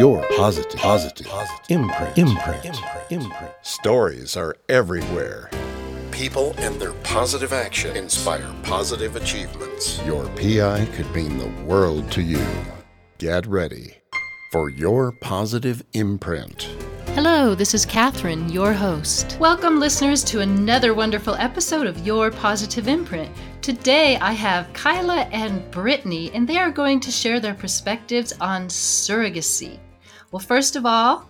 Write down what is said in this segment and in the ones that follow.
your positive, positive, positive imprint, imprint, imprint, imprint. Stories are everywhere. People and their positive action inspire positive achievements. Your PI could mean the world to you. Get ready for your positive imprint. Hello, this is Catherine, your host. Welcome, listeners, to another wonderful episode of Your Positive Imprint. Today I have Kyla and Brittany, and they are going to share their perspectives on surrogacy. Well, first of all,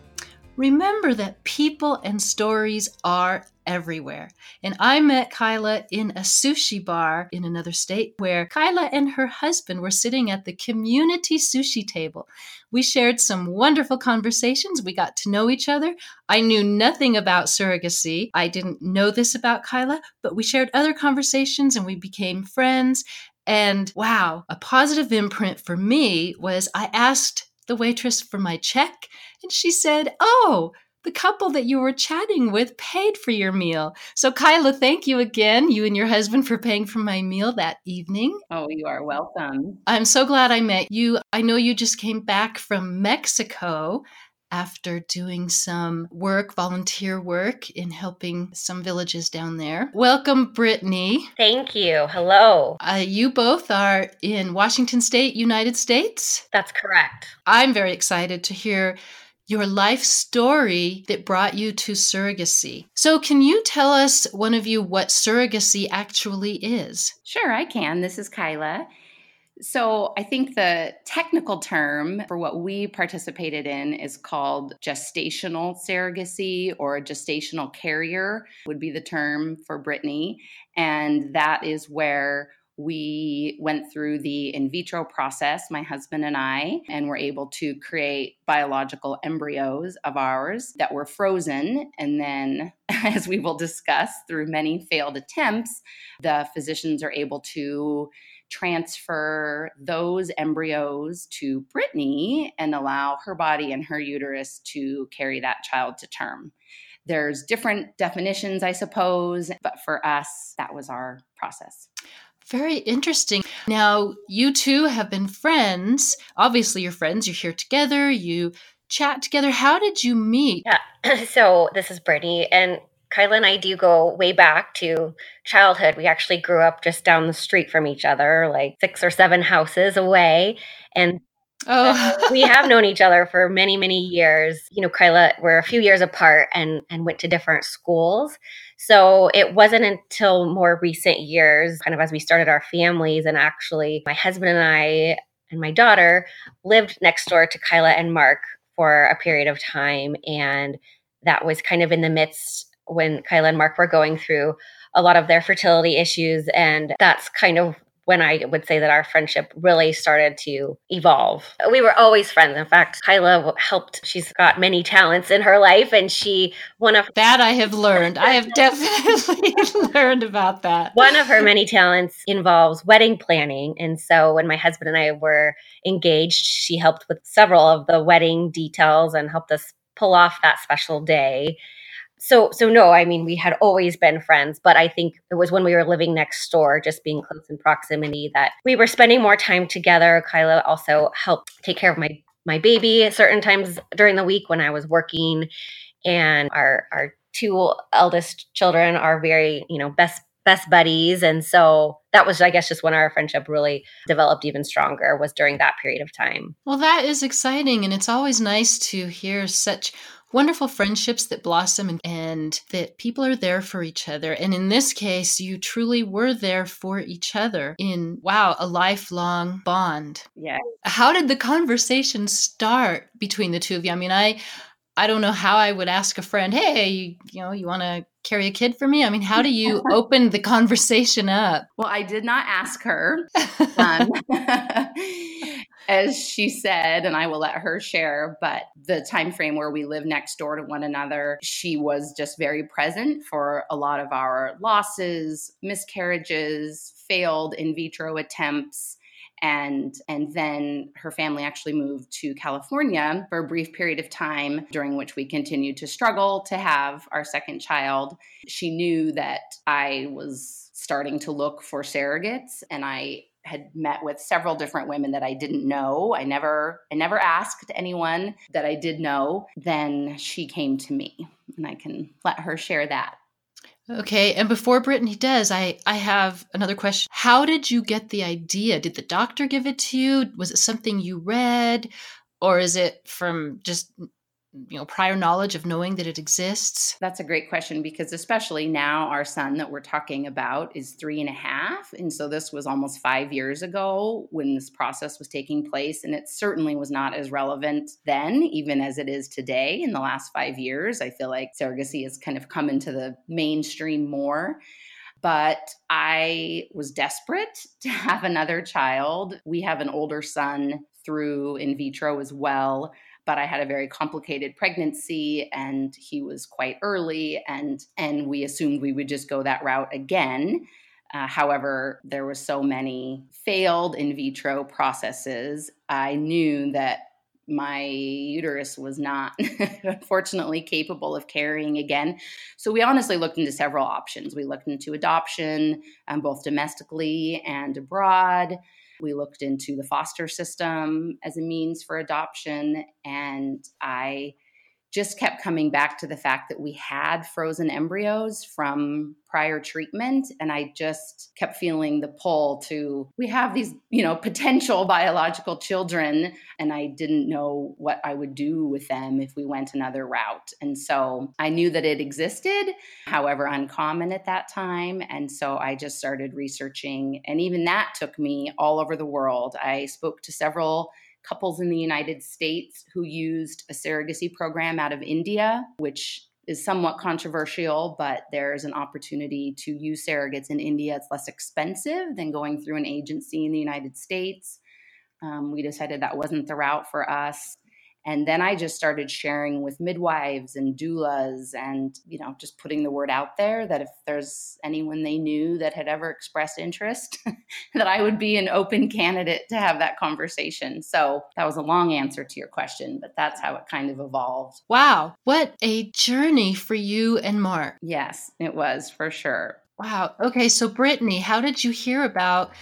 remember that people and stories are everywhere. And I met Kyla in a sushi bar in another state where Kyla and her husband were sitting at the community sushi table. We shared some wonderful conversations. We got to know each other. I knew nothing about surrogacy. I didn't know this about Kyla, but we shared other conversations and we became friends. And wow, a positive imprint for me was I asked the waitress for my check and she said, Oh, the couple that you were chatting with paid for your meal. So, Kyla, thank you again, you and your husband, for paying for my meal that evening. Oh, you are welcome. I'm so glad I met you. I know you just came back from Mexico after doing some work, volunteer work in helping some villages down there. Welcome, Brittany. Thank you. Hello. Uh, you both are in Washington State, United States. That's correct. I'm very excited to hear your life story that brought you to surrogacy. So, can you tell us, one of you, what surrogacy actually is? Sure, I can. This is Kyla. So, I think the technical term for what we participated in is called gestational surrogacy or gestational carrier, would be the term for Brittany. And that is where we went through the in vitro process, my husband and I, and were able to create biological embryos of ours that were frozen. And then, as we will discuss, through many failed attempts, the physicians are able to transfer those embryos to Brittany and allow her body and her uterus to carry that child to term. There's different definitions, I suppose, but for us, that was our process. Very interesting. Now, you two have been friends. Obviously, you're friends. You're here together. You chat together. How did you meet? Yeah. So, this is Brittany, and Kyla and I do go way back to childhood. We actually grew up just down the street from each other, like six or seven houses away. And Oh. we have known each other for many, many years. You know, Kyla, we're a few years apart and and went to different schools. So it wasn't until more recent years, kind of as we started our families, and actually my husband and I and my daughter lived next door to Kyla and Mark for a period of time. And that was kind of in the midst when Kyla and Mark were going through a lot of their fertility issues. And that's kind of when I would say that our friendship really started to evolve. We were always friends. In fact, Kyla helped. She's got many talents in her life, and she one of that I have learned. I have definitely learned about that. One of her many talents involves wedding planning, and so when my husband and I were engaged, she helped with several of the wedding details and helped us pull off that special day so so no i mean we had always been friends but i think it was when we were living next door just being close in proximity that we were spending more time together. Kyla also helped take care of my my baby certain times during the week when i was working. And our our two eldest children are very you know best best buddies. And so that was i guess just when our friendship really developed even stronger was during that period of time. Well that is exciting. And it's always nice to hear such wonderful friendships that blossom and, and, that people are there for each other. And in this case, you truly were there for each other in, wow, a lifelong bond. Yeah. How did the conversation start between the two of you? I mean, I. I don't know how I would ask a friend, "Hey, you, you know, you want to carry a kid for me?" I mean, how do you open the conversation up? Well, I did not ask her. Um, as she said and i will let her share but the time frame where we live next door to one another she was just very present for a lot of our losses miscarriages failed in vitro attempts and and then her family actually moved to California for a brief period of time during which we continued to struggle to have our second child. She knew that I was starting to look for surrogates and I had met with several different women that I didn't know. I never I never asked anyone that I did know. Then she came to me and I can let her share that. Okay, and before Brittany does, I I have another question. How did you get the idea? Did the doctor give it to you? Was it something you read, or is it from just you know prior knowledge of knowing that it exists? That's a great question because especially now our son that we're talking about is three and a half. And so this was almost five years ago when this process was taking place and it certainly was not as relevant then even as it is today in the last five years. I feel like surrogacy has kind of come into the mainstream more. But I was desperate to have another child. We have an older son through in vitro as well but I had a very complicated pregnancy and he was quite early and and we assumed we would just go that route again. Uh, however, there were so many failed in vitro processes. I knew that my uterus was not unfortunately capable of carrying again. So we honestly looked into several options. We looked into adoption, um, both domestically and abroad. We looked into the foster system as a means for adoption. And I just kept coming back to the fact that we had frozen embryos from prior treatment and i just kept feeling the pull to we have these you know potential biological children and i didn't know what i would do with them if we went another route. And so i knew that it existed however uncommon at that time. And so i just started researching and even that took me all over the world. I spoke to several couples in the United States who used a surrogacy program out of India, which is somewhat controversial, but there's an opportunity to use surrogates in India. It's less expensive than going through an agency in the United States. Um, we decided that wasn't the route for us and then i just started sharing with midwives and doulas and you know just putting the word out there that if there's anyone they knew that had ever expressed interest that i would be an open candidate to have that conversation. So that was a long answer to your question but that's how it kind of evolved. Wow. What a journey for you and mark. Yes it was for sure. Wow. Okay so brittany how did you hear about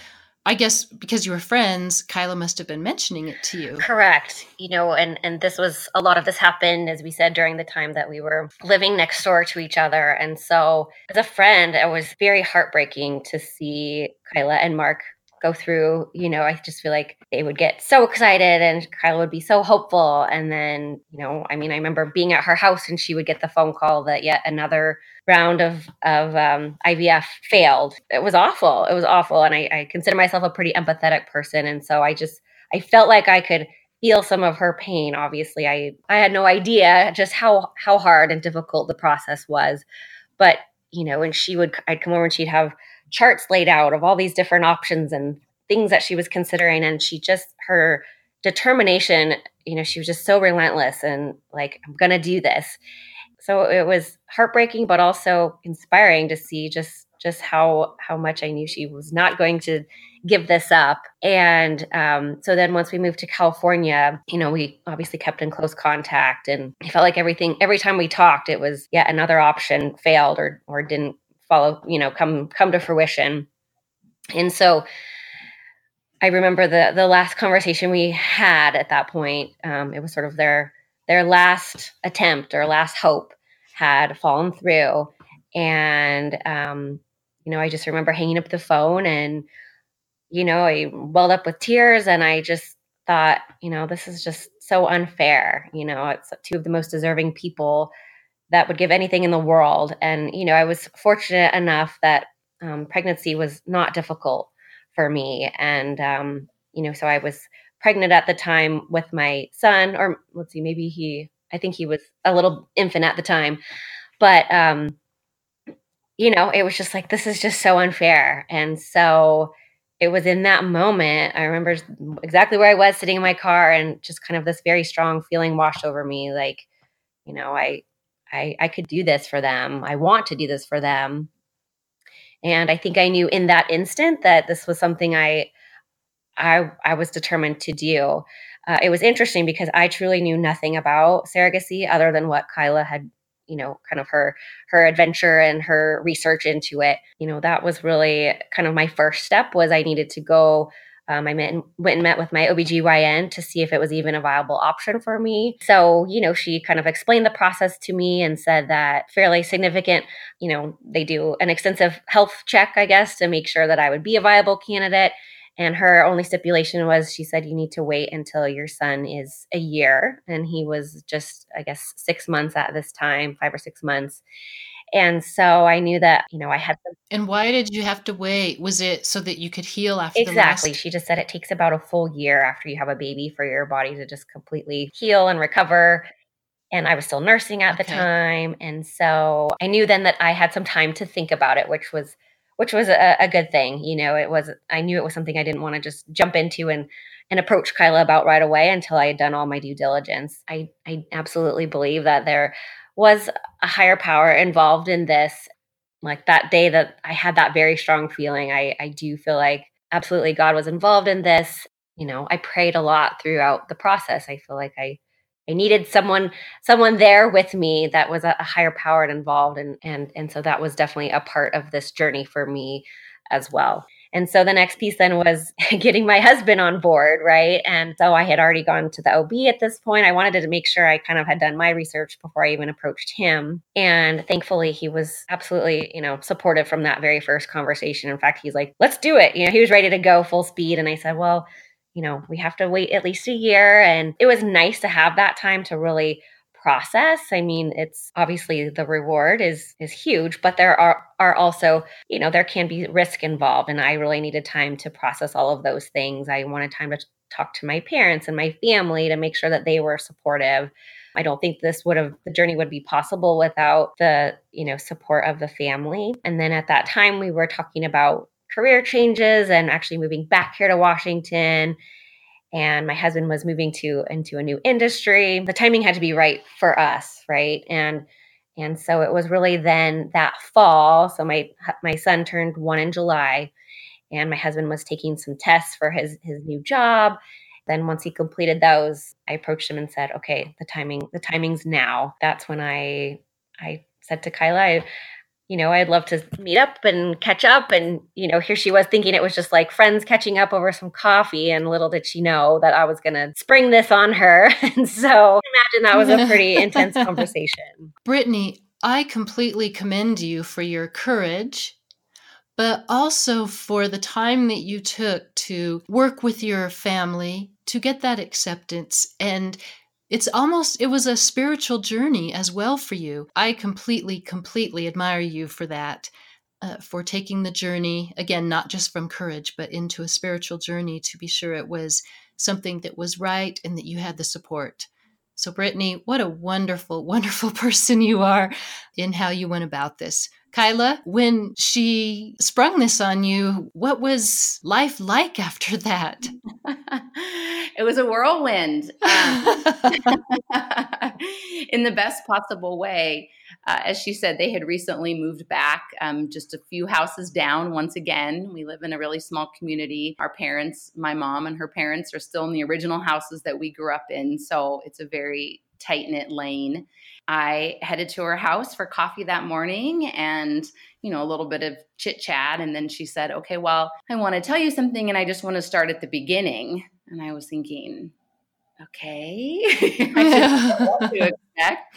I guess because you were friends, Kyla must have been mentioning it to you. Correct. You know, and and this was a lot of this happened as we said during the time that we were living next door to each other. And so as a friend, it was very heartbreaking to see Kyla and Mark go through, you know, I just feel like they would get so excited and Kyla would be so hopeful. And then, you know, I mean, I remember being at her house and she would get the phone call that yet another round of, of um, IVF failed. It was awful. It was awful. And I, I consider myself a pretty empathetic person. And so I just, I felt like I could feel some of her pain. Obviously, I, I had no idea just how, how hard and difficult the process was. But, you know, and she would, I'd come over and she'd have charts laid out of all these different options and things that she was considering. And she just her determination you know she was just so relentless and like i'm gonna do this. So it was heartbreaking but also inspiring to see just just how how much i knew she was not going to give this up. And um, so then once we moved to california you know we obviously kept in close contact and i felt like everything every time we talked it was yet another option failed or or didn't follow, you know, come come to fruition. And so I remember the the last conversation we had at that point. Um, it was sort of their their last attempt or last hope had fallen through, and um, you know, I just remember hanging up the phone and you know, I welled up with tears, and I just thought, you know, this is just so unfair. You know, it's two of the most deserving people that would give anything in the world. And, you know, I was fortunate enough that um, pregnancy was not difficult for me. And, um, you know, so I was pregnant at the time with my son, or let's see, maybe he, I think he was a little infant at the time. But, um, you know, it was just like, this is just so unfair. And so it was in that moment, I remember exactly where I was sitting in my car and just kind of this very strong feeling washed over me. Like, you know, I, I, I could do this for them. I want to do this for them. And I think I knew in that instant that this was something I I, I was determined to do. Uh, it was interesting because I truly knew nothing about surrogacy other than what Kyla had, you know, kind of her her adventure and her research into it. You know, that was really kind of my first step was I needed to go um, I met, went and met with my OBGYN to see if it was even a viable option for me. So, you know, she kind of explained the process to me and said that fairly significant, you know, they do an extensive health check, I guess, to make sure that I would be a viable candidate. And her only stipulation was she said, you need to wait until your son is a year. And he was just, I guess, six months at this time, five or six months. And so I knew that, you know, I had some. And why did you have to wait? Was it so that you could heal after exactly? She just said it takes about a full year after you have a baby for your body to just completely heal and recover. And I was still nursing at okay. the time. And so I knew then that I had some time to think about it, which was which was a, a good thing. You know, it was I knew it was something I didn't want to just jump into and and approach Kyla about right away until I had done all my due diligence. I I absolutely believe that there was a higher power involved in this. Like that day that I had that very strong feeling, I, I do feel like absolutely God was involved in this. You know, I prayed a lot throughout the process. I feel like I I needed someone someone there with me that was a, a higher power involved and and and so that was definitely a part of this journey for me as well. And so the next piece then was getting my husband on board, right? And so I had already gone to the OB at this point. I wanted to make sure I kind of had done my research before I even approached him. And thankfully, he was absolutely, you know, supportive from that very first conversation. In fact, he's like, let's do it. You know, he was ready to go full speed. And I said, well, you know, we have to wait at least a year. And it was nice to have that time to really process. I mean it's obviously the reward is is huge but there are are also you know there can be risk involved and i really needed time to process all of those things. I wanted time to talk to my parents and my family to make sure that they were supportive. I don't think this would have the journey would be possible without the you know support of the family. And then at that time we were talking about career changes and actually moving back here to washington and my husband was moving to into a new industry. The timing had to be right for us right? And and so it was really then that fall. So my my son turned 1 in July and my husband was taking some tests for his his new job. Then once he completed those i approached him and said okay the timing the timing's now. That's when i i said to kyla I, you know, I'd love to meet up and catch up. And, you know, here she was thinking it was just like friends catching up over some coffee. And little did she know that I was going to spring this on her. And so imagine that was a pretty intense conversation. Brittany, I completely commend you for your courage, but also for the time that you took to work with your family to get that acceptance and it's almost it was a spiritual journey as well for you. I completely completely admire you for that uh, for taking the journey again not just from courage but into a spiritual journey to be sure it was something that was right and that you had the support so brittany what a wonderful wonderful person you are in how you went about this Kyla, when she sprung this on you, what was life like after that? it was a whirlwind um, in the best possible way. Uh, as she said, they had recently moved back um, just a few houses down once again. We live in a really small community. Our parents, my mom and her parents, are still in the original houses that we grew up in. So it's a very tight knit lane. I headed to her house for coffee that morning and, you know, a little bit of chit chat. And then she said, okay, well, I want to tell you something and I just want to start at the beginning. And I was thinking, okay, what to expect.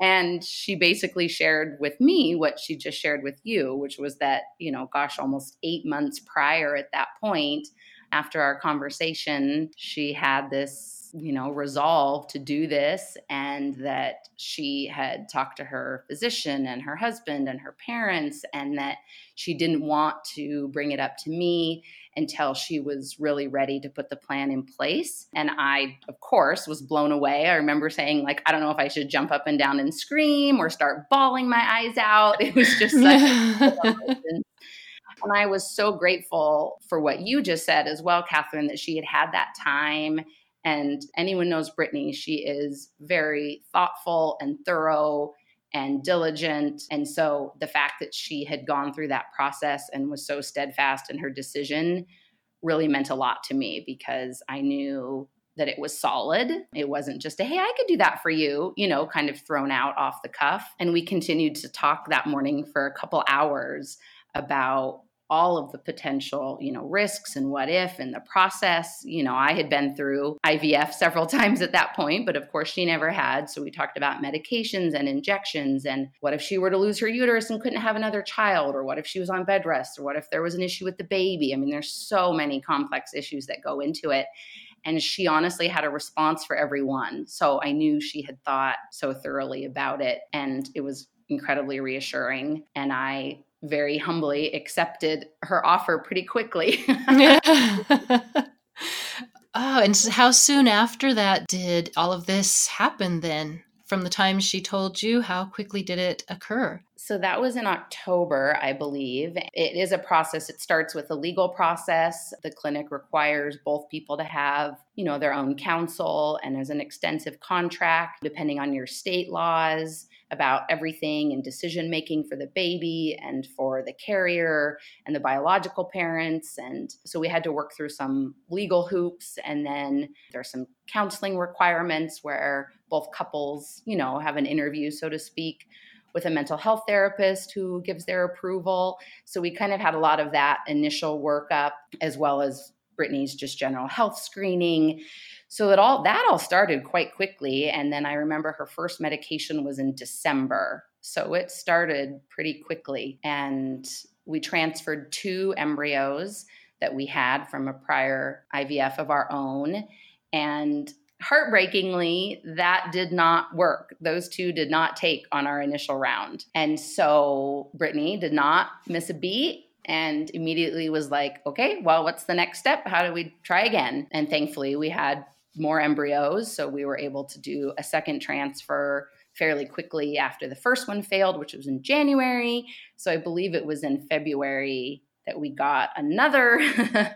And she basically shared with me what she just shared with you, which was that, you know, gosh, almost eight months prior at that point, after our conversation, she had this you know, resolve to do this and that she had talked to her physician and her husband and her parents and that she didn't want to bring it up to me until she was really ready to put the plan in place. And I, of course, was blown away. I remember saying, like, I don't know if I should jump up and down and scream or start bawling my eyes out. It was just such And I was so grateful for what you just said as well, Catherine, that she had had that time and anyone knows Brittany, she is very thoughtful and thorough and diligent. And so the fact that she had gone through that process and was so steadfast in her decision really meant a lot to me because I knew that it was solid. It wasn't just a, hey, I could do that for you, you know, kind of thrown out off the cuff. And we continued to talk that morning for a couple hours about all of the potential, you know, risks and what if and the process. You know, I had been through IVF several times at that point, but of course she never had. So we talked about medications and injections and what if she were to lose her uterus and couldn't have another child or what if she was on bed rest or what if there was an issue with the baby. I mean, there's so many complex issues that go into it. And she honestly had a response for everyone. So I knew she had thought so thoroughly about it. And it was incredibly reassuring. And I very humbly accepted her offer pretty quickly. oh, and how soon after that did all of this happen then? From the time she told you, how quickly did it occur? So that was in October, I believe. It is a process. It starts with a legal process. The clinic requires both people to have, you know, their own counsel and there's an extensive contract depending on your state laws about everything and decision making for the baby and for the carrier and the biological parents. And so we had to work through some legal hoops. And then there's some counseling requirements where both couples, you know, have an interview, so to speak, with a mental health therapist who gives their approval. So we kind of had a lot of that initial workup as well as Brittany's just general health screening so that all that all started quite quickly and then i remember her first medication was in december so it started pretty quickly and we transferred two embryos that we had from a prior ivf of our own and heartbreakingly that did not work those two did not take on our initial round and so brittany did not miss a beat and immediately was like, okay, well, what's the next step? How do we try again? And thankfully, we had more embryos. So we were able to do a second transfer fairly quickly after the first one failed, which was in January. So I believe it was in February that we got another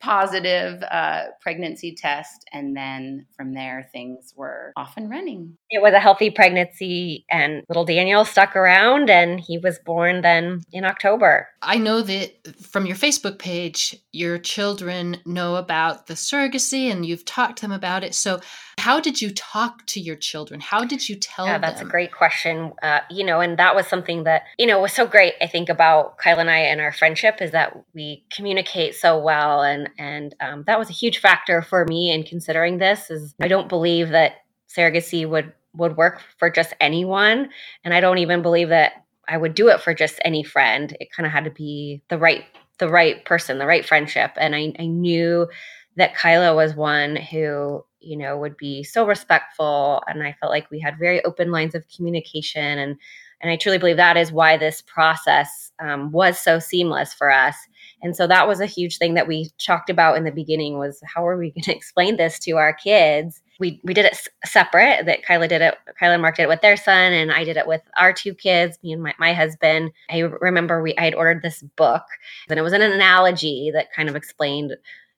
positive uh, pregnancy test. And then from there, things were off and running. It was a healthy pregnancy, and little Daniel stuck around, and he was born then in October. I know that from your Facebook page, your children know about the surrogacy and you've talked to them about it. So, how did you talk to your children? How did you tell yeah, them? That's a great question. Uh, you know, and that was something that, you know, was so great, I think, about Kyla and I and our friendship is that we communicate so well. And, and um, that was a huge factor for me in considering this is I don't believe that surrogacy would would work for just anyone and i don't even believe that i would do it for just any friend it kind of had to be the right the right person the right friendship and i, I knew that kyla was one who you know would be so respectful and i felt like we had very open lines of communication and and i truly believe that is why this process um, was so seamless for us. And so that was a huge thing that we talked about in the beginning was how are we going to explain this to our kids? We we did it separate that kyla did it kyla and mark did it with their son and i did it with our two kids me and my, my husband. I remember we i had ordered this book and it was an analogy that kind of explained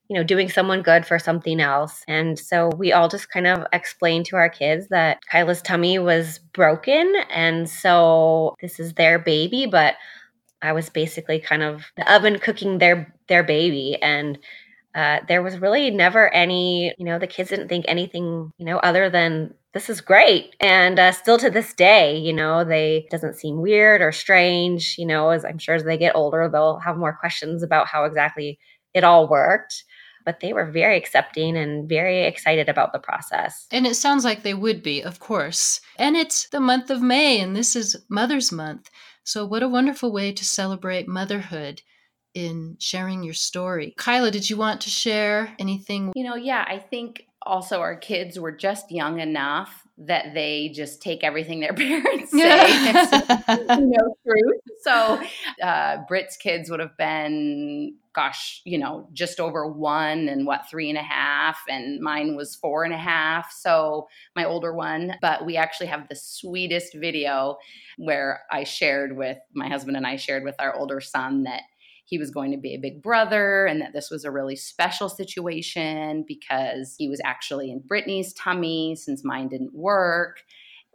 you know, doing someone good for something else. And so we all just kind of explained to our kids that Kyla's tummy was broken. And so this is their baby, but I was basically kind of the oven cooking their their baby and uh, there was really never any, you know, the kids didn't think anything, you know, other than this is great. And uh, still to this day, you know, they doesn't seem weird or strange. You know, as I'm sure as they get older, they'll have more questions about how exactly it all worked but they were very accepting and very excited about the process. And it sounds like they would be, of course. And it's the month of May, and this is Mother's Month. So, what a wonderful way to celebrate motherhood in sharing your story. Kyla, did you want to share anything? You know, yeah, I think also our kids were just young enough that they just take everything their parents say no truth. So uh, Britt's kids would have been, gosh, you know, just over one and what three and a half, and mine was four and a half. So my older one, but we actually have the sweetest video where I shared with my husband and I shared with our older son that he was going to be a big brother and that this was a really special situation because he was actually in Brittany's tummy since mine didn't work.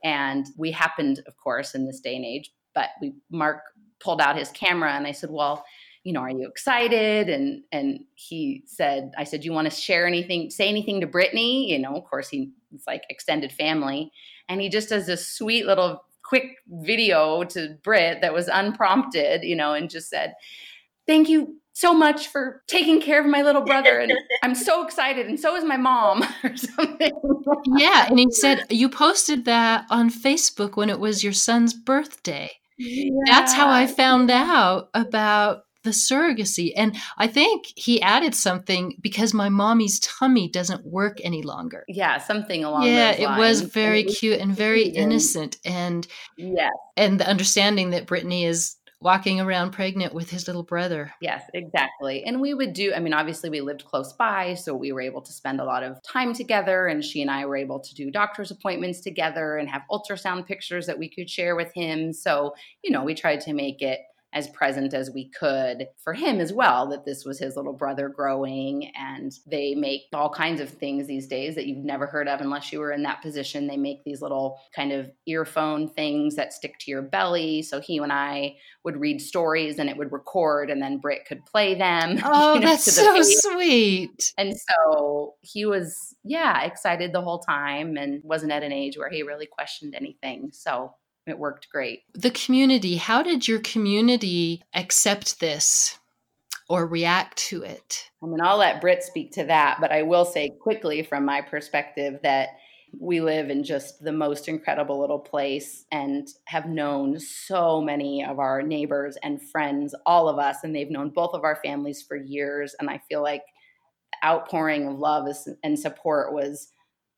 And we happened, of course, in this day and age, but we Mark pulled out his camera and I said, Well, you know, are you excited? And and he said, I said, Do you want to share anything, say anything to Brittany? You know, of course, he like extended family, and he just does this sweet little quick video to Brit that was unprompted, you know, and just said, "Thank you so much for taking care of my little brother and I'm so excited and so is my mom or something. yeah, and he said you posted that on Facebook when it was your son's birthday. Yeah. That's how I found out about the surrogacy. And I think he added something because my mommy's tummy doesn't work any longer. Yeah, something along yeah, it was very cute and very mm-hmm. innocent. And yeah, and the understanding that Brittany is walking around pregnant with his little brother. Yes, exactly. And we would do, I mean, obviously we lived close by, so we were able to spend a lot of time together. And she and I were able to do doctor's appointments together and have ultrasound pictures that we could share with him. So, you know, we tried to make it as present as we could for him as well that this was his little brother growing and they make all kinds of things these days that you've never heard of unless you were in that position. They make these little kind of earphone things that stick to your belly so he and i would read stories and it would record and then Britt could play them oh you know, that's so sweet. And so he was yeah excited the whole time and wasn't at an age where he really questioned anything. So it worked great. The community, how did your community accept this? or react to it? I mean, I'll let Britt speak to that, but I will say quickly from my perspective that we live in just the most incredible little place and have known so many of our neighbors and friends, all of us, and they've known both of our families for years. And I feel like outpouring of love and support was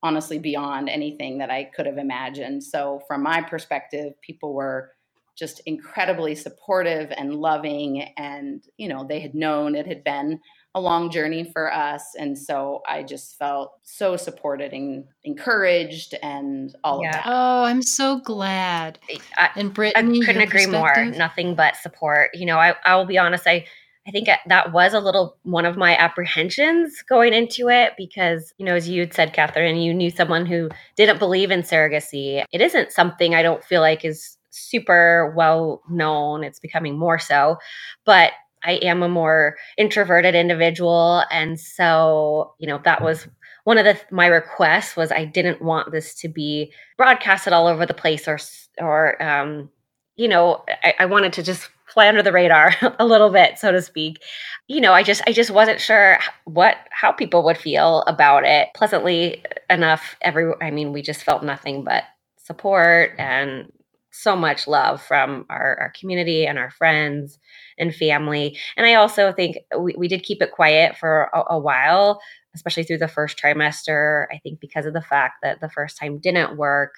honestly beyond anything that I could have imagined. So, from my perspective, people were just incredibly supportive and loving. And, you know, they had known it had been a long journey for us. And so I just felt so supported and encouraged and all yeah. of that. Oh, I'm so glad. I, and Brittany, I couldn't agree more. Nothing but support. You know, I, I will be honest, I I think that was a little one of my apprehensions going into it because, you know, as you had said, Catherine, you knew someone who didn't believe in surrogacy. It isn't something I don't feel like is super well known. It's becoming more so. But I am a more introverted individual. And so, you know, that was one of the my requests was I didn't want this to be broadcasted all over the place or or um, you know, I, I wanted to just fly under the radar a little bit, so to speak. You know, I just I just wasn't sure what how people would feel about it. Pleasantly enough, every I mean, we just felt nothing but support and so much love from our, our community and our friends and family. And I also think we, we did keep it quiet for a, a while, especially through the first trimester. I think because of the fact that the first time didn't work.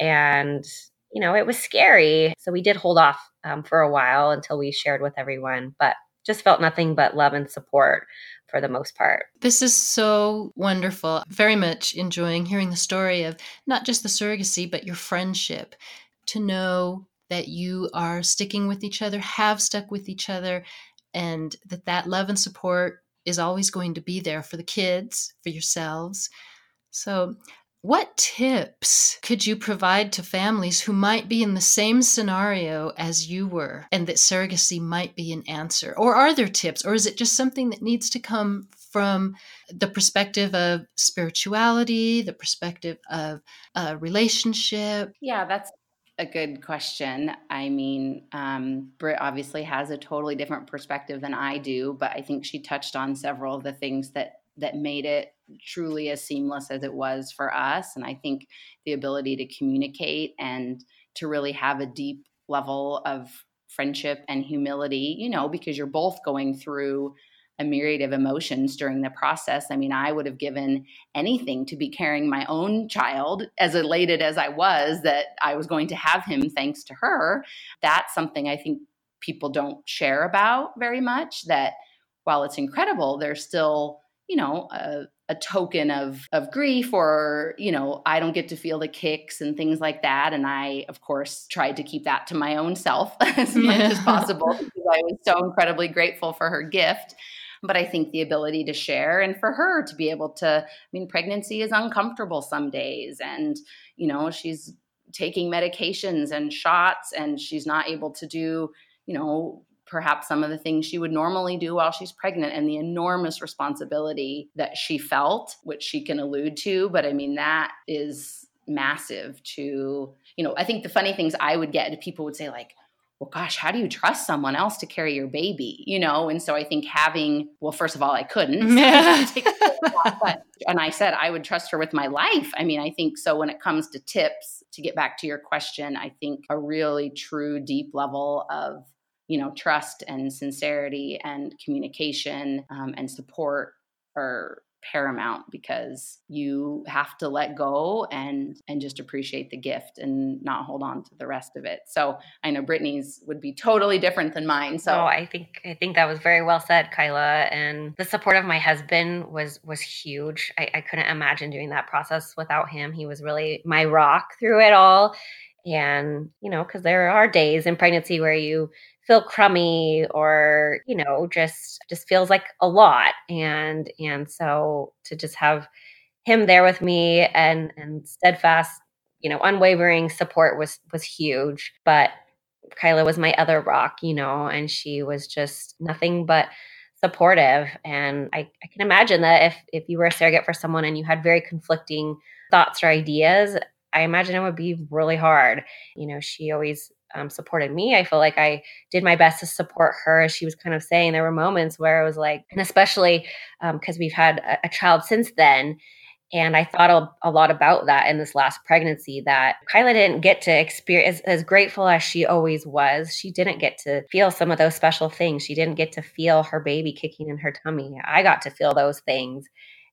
And you know, it was scary. So we did hold off um, for a while until we shared with everyone, but just felt nothing but love and support for the most part. This is so wonderful. Very much enjoying hearing the story of not just the surrogacy, but your friendship. To know that you are sticking with each other, have stuck with each other, and that that love and support is always going to be there for the kids, for yourselves. So what tips could you provide to families who might be in the same scenario as you were and that surrogacy might be an answer? Or are there tips, or is it just something that needs to come from the perspective of spirituality, the perspective of a relationship? Yeah, that's a good question. I mean, um, Britt obviously has a totally different perspective than I do, but I think she touched on several of the things that that made it truly as seamless as it was for us. And I think the ability to communicate and to really have a deep level of friendship and humility, you know, because you're both going through a myriad of emotions during the process. I mean, I would have given anything to be carrying my own child, as elated as I was that I was going to have him thanks to her. That's something I think people don't share about very much. That while it's incredible, there's still, you know, a, a token of of grief or you know i don't get to feel the kicks and things like that and i of course tried to keep that to my own self as yeah. much as possible because i was so incredibly grateful for her gift but i think the ability to share and for her to be able to i mean pregnancy is uncomfortable some days and you know she's taking medications and shots and she's not able to do you know perhaps some of the things she would normally do while she's pregnant and the enormous responsibility that she felt, which she can allude to. But I mean, that is massive to, you know, I think the funny things I would get, people would say, like, well, gosh, how do you trust someone else to carry your baby? You know, and so I think having, well, first of all, I couldn't. but, and I said I would trust her with my life. I mean, I think so when it comes to tips, to get back to your question, I think a really true, deep level of you know trust and sincerity and communication um, and support are paramount because you have to let go and and just appreciate the gift and not hold on to the rest of it. So i know brittany's would be totally different than mine so oh, i think i think that was very well said kyla and the support of my husband was was huge. I, I couldn't imagine doing that process without him. He was really my rock through it all. And you know because there are days in pregnancy where you feel crummy or you know just just feels like a lot. And and so to just have him there with me and and steadfast you know unwavering support was was huge. But kyla was my other rock you know and she was just nothing but supportive. And I, I can imagine that if if you were a surrogate for someone and you had very conflicting thoughts or ideas i imagine it would be really hard. You know she always um, supported me. I feel like I did my best to support her. As she was kind of saying, there were moments where I was like, and especially because um, we've had a, a, child since then. And I thought a, a, lot about that in this last pregnancy that Kyla didn't get to experience, as, as grateful as she always was, she didn't get to feel some of those special things. She didn't get to feel her baby kicking in her tummy. I got to feel those things.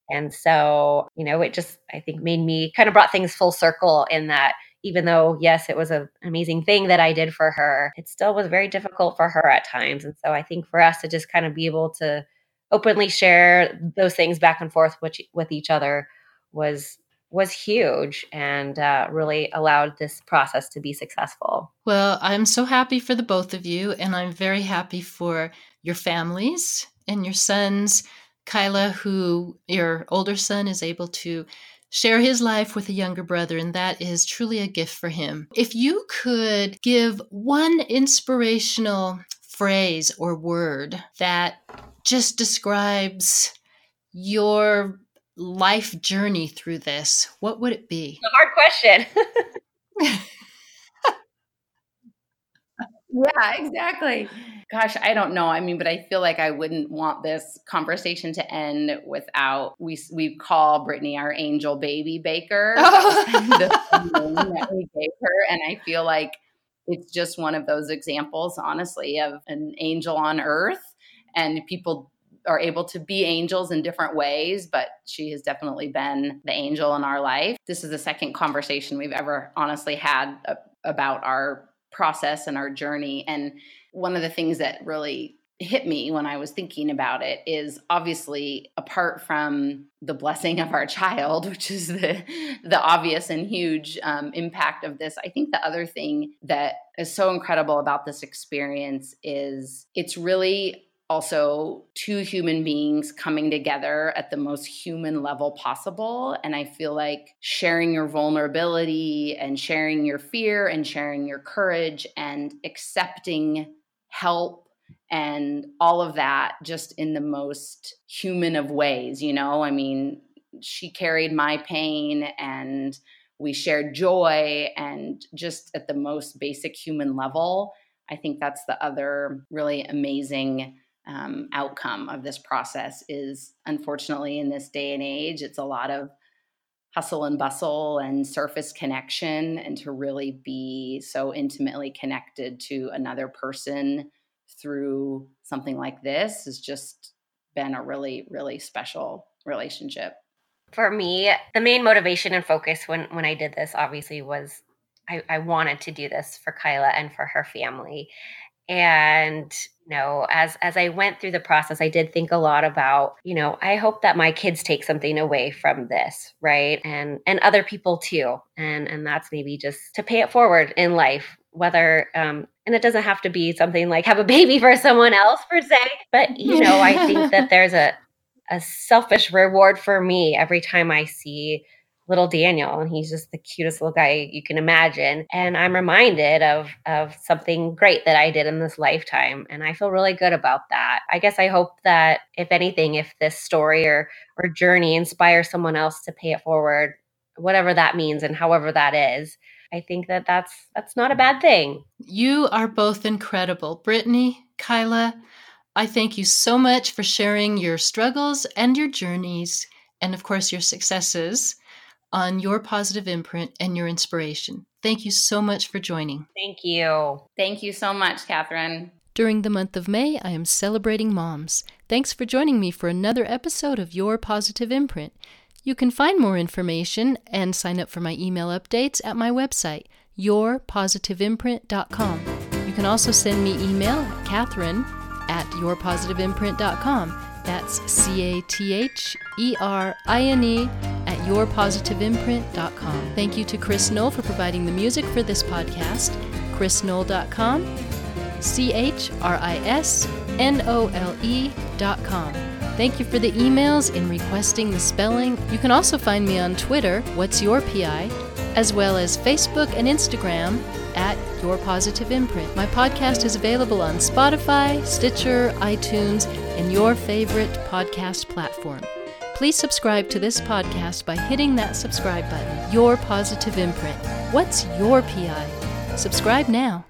And so, you know, it just, I think, made me kind of brought things full circle in that even though, yes, it was an amazing thing that I did for her, it still was very difficult for her at times. And so I think for us to just kind of be able to openly share those things back and forth with, with each other was was huge and uh, really allowed this process to be successful. Well, I'm so happy for the both of you, and I'm very happy for your families and your sons. Kyla, who your older son is able to share his life with a younger brother, and that is truly a gift for him. If you could give one inspirational phrase or word that just describes your life journey through this, what would it be? A hard question. yeah, exactly. Gosh, I don't know. I mean, but I feel like I wouldn't want this conversation to end without we we call Brittany our angel baby baker. the name that we gave her, and I feel like it's just one of those examples, honestly, of an angel on earth, and people are able to be angels in different ways, but she has definitely been the angel in our life. This is the second conversation we've ever honestly had about our process and our journey. And one of the things that really hit me when I was thinking about it is obviously apart from the blessing of our child, which is the the obvious and huge um, impact of this. I think the other thing that is so incredible about this experience is it's really also two human beings coming together at the most human level possible. And I feel like sharing your vulnerability and sharing your fear and sharing your courage and accepting help and all of that just in the most human of ways, you know? I mean, she carried my pain and we shared joy and just at the most basic human level. I think that's the other really amazing um, outcome of this process is unfortunately in this day and age it's a lot of hustle and bustle and surface connection and to really be so intimately connected to another person through something like this has just been a really really special relationship. For me the main motivation and focus when when i did this obviously was I, I wanted to do this for kyla and for her family and you know as as i went through the process i did think a lot about you know i hope that my kids take something away from this right? And and other people too. And and that's maybe just to pay it forward in life whether um and it doesn't have to be something like have a baby for someone else per se but you know i think that there's a a selfish reward for me every time i see little Daniel, and he's just the cutest little guy you can imagine. And I'm reminded of of something great that I did in this lifetime, and I feel really good about that. I guess I hope that if anything, if this story or or journey inspires someone else to pay it forward, whatever that means and however that is, I think that that's that's not a bad thing. You are both incredible, Brittany, Kyla. I thank you so much for sharing your struggles and your journeys, and of course your successes on your positive imprint and your inspiration. Thank you so much for joining. Thank you. Thank you so much, Catherine. During the month of May, I am celebrating moms. Thanks for joining me for another episode of Your Positive Imprint. You can find more information and sign up for my email updates at my website, yourpositiveimprint.com. You can also send me email at Catherine at yourpositiveimprint.com. That's C A T H E R I N E at yourpositiveimprint.com. Thank you to Chris Nole for providing the music for this podcast. ChrisNole.com, C H R I S N O L E.com. Thank you for the emails in requesting the spelling. You can also find me on Twitter, What's Your PI, as well as Facebook and Instagram at Your Positive Imprint. My podcast is available on Spotify, Stitcher, iTunes, and your favorite podcast platform. Please subscribe to this podcast by hitting that subscribe button. Your Positive Imprint. What's your PI? Subscribe now.